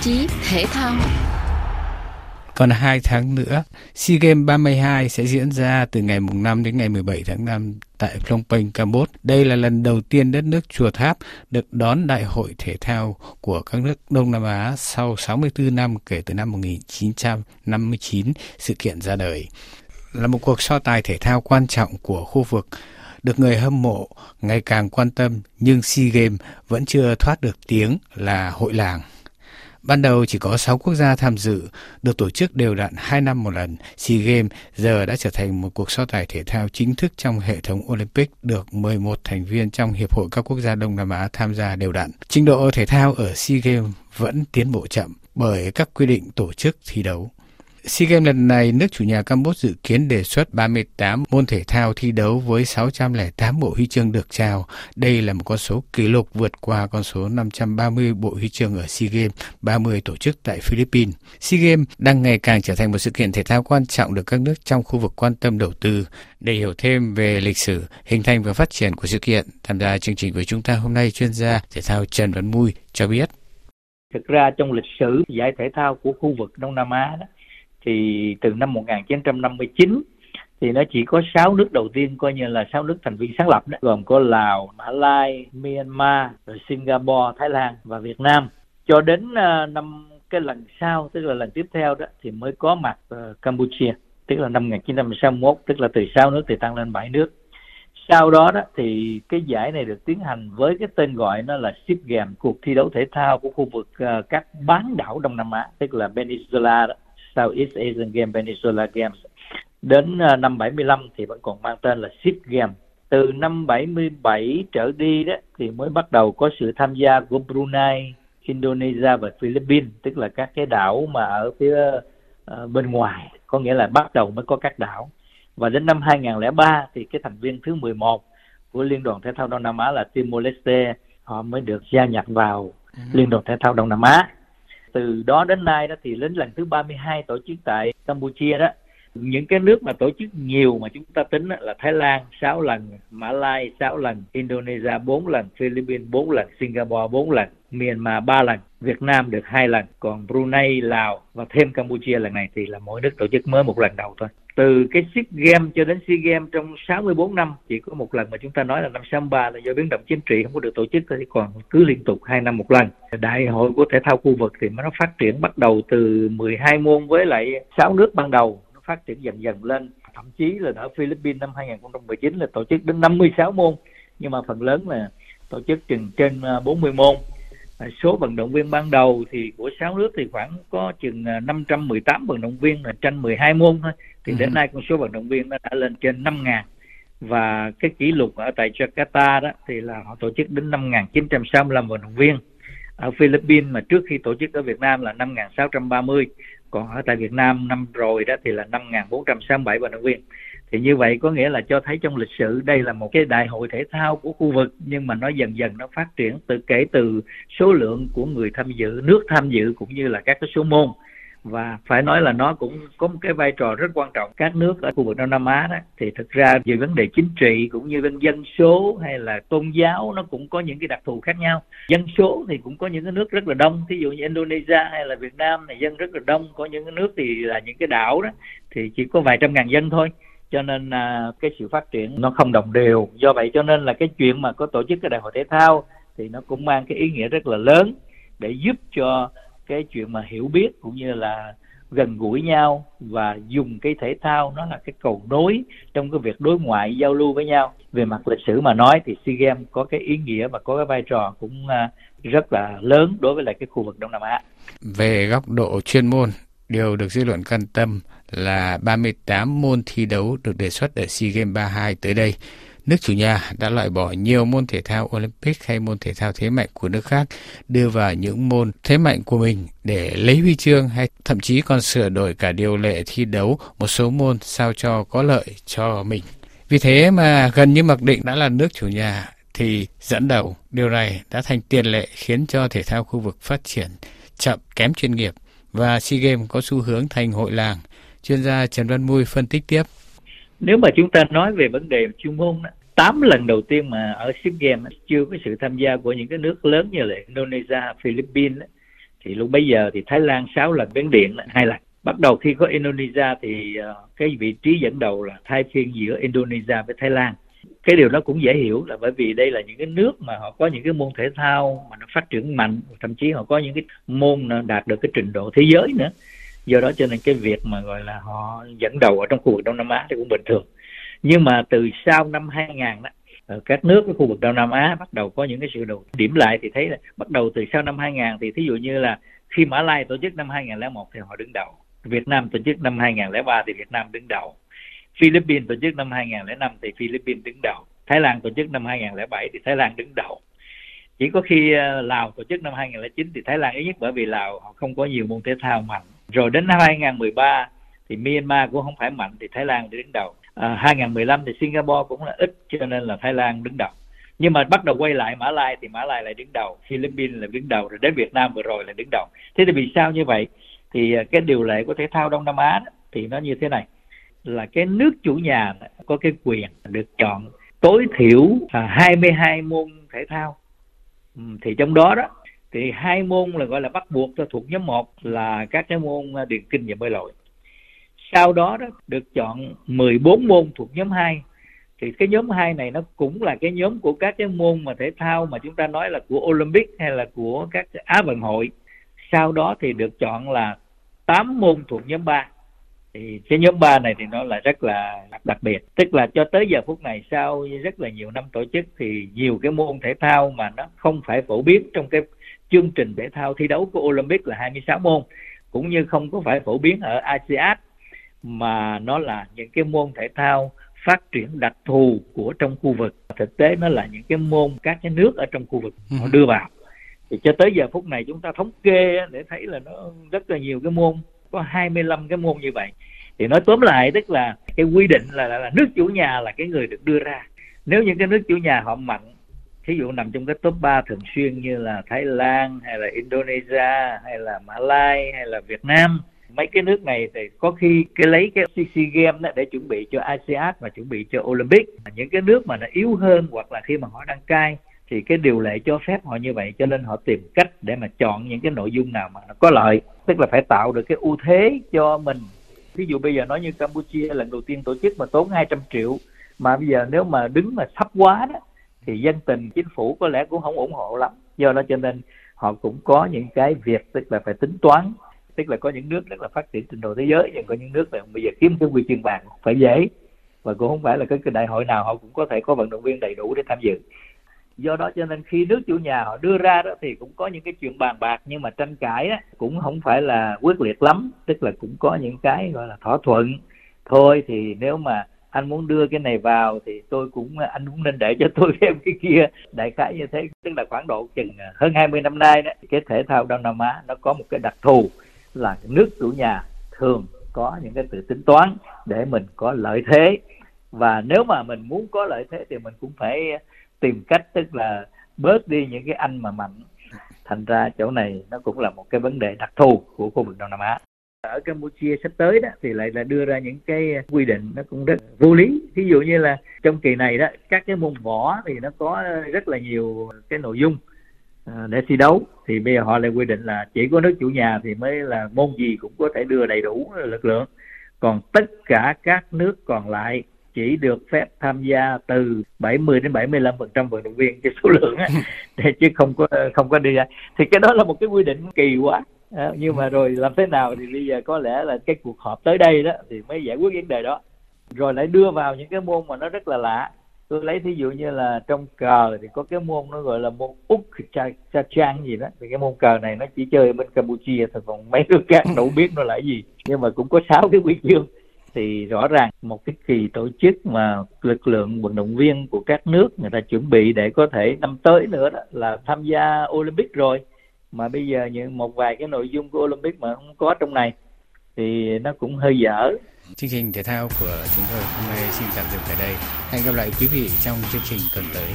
chí thể thao. Còn 2 tháng nữa, SEA Games 32 sẽ diễn ra từ ngày mùng 5 đến ngày 17 tháng 5 tại Phnom Penh, Campuchia. Đây là lần đầu tiên đất nước Chùa Tháp được đón đại hội thể thao của các nước Đông Nam Á sau 64 năm kể từ năm 1959 sự kiện ra đời. Là một cuộc so tài thể thao quan trọng của khu vực được người hâm mộ ngày càng quan tâm nhưng SEA Games vẫn chưa thoát được tiếng là hội làng. Ban đầu chỉ có 6 quốc gia tham dự, được tổ chức đều đặn 2 năm một lần. SEA Games giờ đã trở thành một cuộc so tài thể thao chính thức trong hệ thống Olympic được 11 thành viên trong Hiệp hội các quốc gia Đông Nam Á tham gia đều đặn. Trình độ thể thao ở SEA Games vẫn tiến bộ chậm bởi các quy định tổ chức thi đấu. SEA Games lần này, nước chủ nhà Campuchia dự kiến đề xuất 38 môn thể thao thi đấu với 608 bộ huy chương được trao. Đây là một con số kỷ lục vượt qua con số 530 bộ huy chương ở SEA Games 30 tổ chức tại Philippines. SEA Games đang ngày càng trở thành một sự kiện thể thao quan trọng được các nước trong khu vực quan tâm đầu tư. Để hiểu thêm về lịch sử, hình thành và phát triển của sự kiện, tham gia chương trình với chúng ta hôm nay chuyên gia thể thao Trần Văn Mui cho biết. Thực ra trong lịch sử giải thể thao của khu vực Đông Nam Á đó, thì từ năm 1959 thì nó chỉ có 6 nước đầu tiên coi như là 6 nước thành viên sáng lập đó, gồm có Lào, Mã Lai, Myanmar, rồi Singapore, Thái Lan và Việt Nam. Cho đến uh, năm cái lần sau, tức là lần tiếp theo đó thì mới có mặt uh, Campuchia, tức là năm 1961, tức là từ 6 nước thì tăng lên 7 nước. Sau đó đó thì cái giải này được tiến hành với cái tên gọi nó là SEA Games, cuộc thi đấu thể thao của khu vực uh, các bán đảo Đông Nam Á, tức là Peninsula đó Southeast Asian Games Peninsula Games. Đến uh, năm 75 thì vẫn còn mang tên là SEA Games từ năm 77 trở đi đó thì mới bắt đầu có sự tham gia của Brunei, Indonesia và Philippines tức là các cái đảo mà ở phía uh, bên ngoài. Có nghĩa là bắt đầu mới có các đảo. Và đến năm 2003 thì cái thành viên thứ 11 của Liên đoàn Thể thao Đông Nam Á là Timor Leste họ mới được gia nhập vào ừ. Liên đoàn Thể thao Đông Nam Á từ đó đến nay đó thì đến lần thứ 32 tổ chức tại Campuchia đó những cái nước mà tổ chức nhiều mà chúng ta tính là Thái Lan 6 lần, Mã Lai 6 lần, Indonesia 4 lần, Philippines 4 lần, Singapore 4 lần, Myanmar 3 lần, Việt Nam được hai lần, còn Brunei, Lào và thêm Campuchia lần này thì là mỗi nước tổ chức mới một lần đầu thôi. Từ cái SEA Games cho đến SEA Games trong 64 năm chỉ có một lần mà chúng ta nói là năm 63 là do biến động chính trị không có được tổ chức thì còn cứ liên tục hai năm một lần. Đại hội của thể thao khu vực thì nó phát triển bắt đầu từ 12 môn với lại 6 nước ban đầu nó phát triển dần dần lên thậm chí là ở Philippines năm 2019 là tổ chức đến 56 môn nhưng mà phần lớn là tổ chức chừng trên à, 40 môn số vận động viên ban đầu thì của sáu nước thì khoảng có chừng 518 vận động viên là tranh 12 môn thôi. Thì đến ừ. nay con số vận động viên nó đã lên trên 5 ngàn. Và cái kỷ lục ở tại Jakarta đó thì là họ tổ chức đến 5.965 vận động viên. Ở Philippines mà trước khi tổ chức ở Việt Nam là 5.630 còn ở tại Việt Nam năm rồi đó thì là 5.467 vận động viên thì như vậy có nghĩa là cho thấy trong lịch sử đây là một cái đại hội thể thao của khu vực, nhưng mà nó dần dần nó phát triển từ kể từ số lượng của người tham dự, nước tham dự cũng như là các cái số môn. Và phải nói là nó cũng có một cái vai trò rất quan trọng. Các nước ở khu vực Đông Nam Á đó, thì thực ra về vấn đề chính trị cũng như vấn dân số hay là tôn giáo nó cũng có những cái đặc thù khác nhau. Dân số thì cũng có những cái nước rất là đông, thí dụ như Indonesia hay là Việt Nam này, dân rất là đông. Có những cái nước thì là những cái đảo đó, thì chỉ có vài trăm ngàn dân thôi cho nên à, cái sự phát triển nó không đồng đều do vậy cho nên là cái chuyện mà có tổ chức cái đại hội thể thao thì nó cũng mang cái ý nghĩa rất là lớn để giúp cho cái chuyện mà hiểu biết cũng như là gần gũi nhau và dùng cái thể thao nó là cái cầu nối trong cái việc đối ngoại giao lưu với nhau về mặt lịch sử mà nói thì SEA Games có cái ý nghĩa và có cái vai trò cũng à, rất là lớn đối với lại cái khu vực Đông Nam Á. Về góc độ chuyên môn, điều được dư luận quan tâm là 38 môn thi đấu được đề xuất ở SEA Games 32 tới đây nước chủ nhà đã loại bỏ nhiều môn thể thao Olympic hay môn thể thao thế mạnh của nước khác, đưa vào những môn thế mạnh của mình để lấy huy chương hay thậm chí còn sửa đổi cả điều lệ thi đấu một số môn sao cho có lợi cho mình. Vì thế mà gần như mặc định đã là nước chủ nhà thì dẫn đầu. Điều này đã thành tiền lệ khiến cho thể thao khu vực phát triển chậm kém chuyên nghiệp và SEA Games có xu hướng thành hội làng. Chuyên gia Trần Văn Mui phân tích tiếp. Nếu mà chúng ta nói về vấn đề chuyên môn 8 lần đầu tiên mà ở SEA Games chưa có sự tham gia của những cái nước lớn như là Indonesia, Philippines thì lúc bấy giờ thì Thái Lan 6 lần Miến Điện hai lần. Bắt đầu khi có Indonesia thì ờ, cái vị trí dẫn đầu là thay phiên giữa Indonesia với Thái Lan. Cái điều đó cũng dễ hiểu là bởi vì đây là những cái nước mà họ có những cái môn thể thao mà nó phát triển mạnh thậm chí họ có những cái môn đạt được cái trình độ thế giới nữa do đó cho nên cái việc mà gọi là họ dẫn đầu ở trong khu vực Đông Nam Á thì cũng bình thường. Nhưng mà từ sau năm 2000 đó ờ, các nước ở khu vực Đông Nam Á bắt đầu có những cái sự đầu điểm lại thì thấy là bắt đầu từ sau năm 2000 thì thí dụ như là khi Mã Lai tổ chức năm 2001 thì họ đứng đầu. Việt Nam tổ chức năm 2003 thì Việt Nam đứng đầu. Philippines tổ chức năm 2005 thì Philippines đứng đầu. Thái Lan tổ chức năm 2007 thì Thái Lan đứng đầu. Chỉ có khi ờ, Lào tổ chức năm 2009 thì Thái Lan yếu nhất bởi vì Lào họ không có nhiều môn thể thao mạnh rồi đến năm 2013 thì Myanmar cũng không phải mạnh thì Thái Lan đứng đầu. À, 2015 thì Singapore cũng là ít cho nên là Thái Lan đứng đầu. Nhưng mà bắt đầu quay lại Mã Lai thì Mã Lai lại đứng đầu Philippines là đứng đầu rồi đến Việt Nam vừa rồi là đứng đầu. Thế thì vì sao như vậy? Thì à, cái điều lệ của thể thao Đông Nam Á đó, thì nó như thế này. Là cái nước chủ nhà có cái quyền được chọn tối thiểu là 22 môn thể thao. Thì trong đó đó thì hai môn là gọi là bắt buộc cho thuộc nhóm 1 là các cái môn à, điền kinh và bơi lội. Sau đó đó, được chọn 14 môn thuộc nhóm 2 thì cái nhóm 2 này nó cũng là cái nhóm của các cái môn mà thể thao mà chúng ta nói là của Olympic hay là của các Á vận hội. Sau đó thì được chọn là 8 môn thuộc nhóm 3 thì cái nhóm 3 này thì nó là rất là đặc biệt. Tức là cho tới giờ phút này sau rất là nhiều năm tổ chức thì nhiều cái môn thể thao mà nó không phải phổ biến trong cái chương trình thể thao thi đấu của Olympic là 26 môn cũng như không có phải phổ biến ở ASEAN mà nó là những cái môn thể thao phát triển đặc thù của trong khu vực. Thực tế nó là những cái môn các cái nước ở trong khu vực họ ừ. đưa vào. Thì cho tới giờ phút này chúng ta thống kê để thấy là nó rất là nhiều cái môn có 25 cái môn như vậy. Thì nói tóm lại tức là cái quy định là, là, là nước chủ nhà là cái người được đưa ra. Nếu những cái nước chủ nhà họ mạnh thí dụ nằm trong cái top 3 thường xuyên như là Thái Lan, hay là Indonesia, hay là Mã Lai, hay là Việt Nam. Mấy cái nước này thì có khi cái lấy cái CC Game đó để chuẩn bị cho ASEAN và chuẩn bị cho Olympic. Những cái nước mà nó yếu hơn hoặc là khi mà họ đăng cai thì cái điều lệ cho phép họ như vậy, cho nên họ tìm cách để mà chọn những cái nội dung nào mà nó có lợi. Tức là phải tạo được cái ưu thế cho mình. Ví dụ bây giờ nói như Campuchia lần đầu tiên tổ chức mà tốn 200 triệu. Mà bây giờ nếu mà đứng mà thấp quá đó thì dân tình chính phủ có lẽ cũng không ủng hộ lắm. Do đó cho nên họ cũng có những cái việc tức là phải tính toán tức là có những nước rất là phát triển trình độ thế giới nhưng có những nước là bây giờ kiếm cái huy chương vàng phải dễ. Và cũng không phải là cái, cái đại hội nào họ cũng có thể có vận động viên đầy đủ để tham dự. Do đó cho nên khi nước chủ nhà họ đưa ra đó thì cũng có những cái chuyện bàn bạc nhưng mà tranh cãi á, cũng không phải là quyết liệt lắm. Tức là cũng có những cái gọi là thỏa thuận. Thôi thì nếu mà anh muốn đưa cái này vào thì tôi cũng, anh cũng nên để cho tôi thêm cái kia. Đại khái như thế, tức là khoảng độ chừng à, hơn 20 năm nay đó, cái thể thao Đông Nam Á nó có một cái đặc thù là nước chủ nhà thường có những cái tự tính toán để mình có lợi thế. Và nếu mà mình muốn có lợi thế thì mình cũng phải tìm cách, tức là bớt đi những cái anh mà mạnh. Thành ra chỗ này nó cũng là một cái vấn đề đặc thù của khu vực Đông Nam Á ở Campuchia sắp tới đó thì lại là đưa ra những cái quy định nó cũng rất vô lý. Ví dụ như là trong kỳ này đó các cái môn võ thì nó có rất là nhiều cái nội dung à, để thi đấu. Thì bây giờ họ lại quy định là chỉ có nước chủ nhà thì mới là môn gì cũng có thể đưa đầy đủ lực lượng. Còn tất cả các nước còn lại chỉ được phép tham gia từ 70 đến 75 phần trăm vận động viên cái số lượng á chứ không có không có đi ra. Thì cái đó là một cái quy định kỳ quá à, nhưng mà rồi làm thế nào thì bây giờ có lẽ là cái cuộc họp tới đây đó thì mới giải quyết vấn đề đó. Rồi lại đưa vào những cái môn mà nó rất là lạ. Tôi lấy thí dụ như là trong cờ thì có cái môn nó gọi là môn úc cha, cha trang gì đó. Thì cái môn cờ này nó chỉ chơi bên campuchia thôi còn mấy nước khác đâu biết nó là gì. Nhưng mà cũng có sáu cái quy chương. Thì rõ ràng một cái kỳ tổ chức mà lực lượng vận động viên của các nước người ta chuẩn bị để có thể năm tới nữa đó là tham gia Olympic rồi mà bây giờ những một vài cái nội dung của Olympic mà không có trong này, thì nó cũng hơi dở. Chương trình thể thao của chúng tôi hôm nay xin tạm dừng tại đây. Hẹn gặp lại quý vị trong chương trình tuần tới.